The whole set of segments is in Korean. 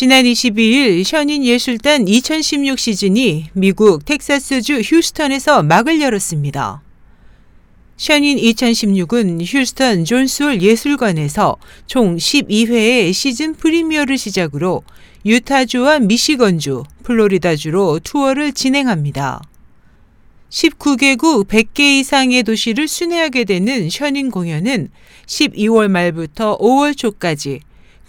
지난 22일 션윈 예술단 2016 시즌이 미국 텍사스주 휴스턴에서 막을 열었습니다. 션윈 2016은 휴스턴 존스홀 예술관에서 총 12회의 시즌 프리미어를 시작으로 유타주와 미시건주, 플로리다주로 투어를 진행합니다. 19개국 100개 이상의 도시를 순회하게 되는 션윈 공연은 12월 말부터 5월 초까지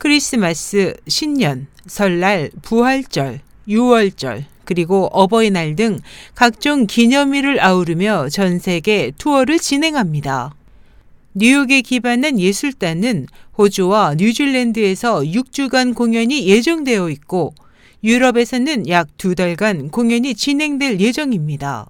크리스마스, 신년, 설날, 부활절, 유월절, 그리고 어버이날 등 각종 기념일을 아우르며 전 세계 투어를 진행합니다. 뉴욕에 기반한 예술단은 호주와 뉴질랜드에서 6주간 공연이 예정되어 있고 유럽에서는 약 두 달간 공연이 진행될 예정입니다.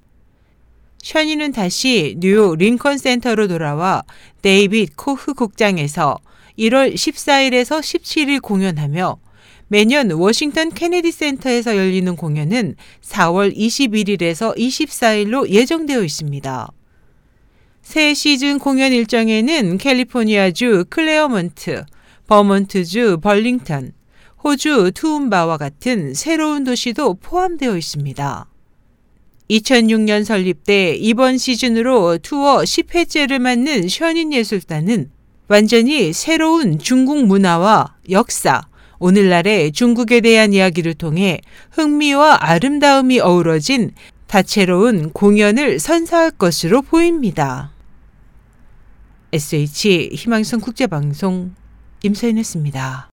션윈은 다시 뉴욕 링컨 센터로 돌아와 데이빗 코흐 극장에서 1월 14일에서 17일 공연하며 매년 워싱턴 케네디 센터에서 열리는 공연은 4월 21일에서 24일로 예정되어 있습니다. 새 시즌 공연 일정에는 캘리포니아주 클레어먼트, 버몬트주 벌링턴, 호주 투움바와 같은 새로운 도시도 포함되어 있습니다. 2006년 설립돼 이번 시즌으로 투어 10회째를 맞는 션인 예술단은 완전히 새로운 중국 문화와 역사, 오늘날의 중국에 대한 이야기를 통해 흥미와 아름다움이 어우러진 다채로운 공연을 선사할 것으로 보입니다. SH 희망성 국제방송 임소연이었습니다.